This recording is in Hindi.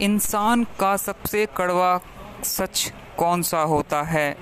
इंसान का सबसे कड़वा सच कौन सा होता है?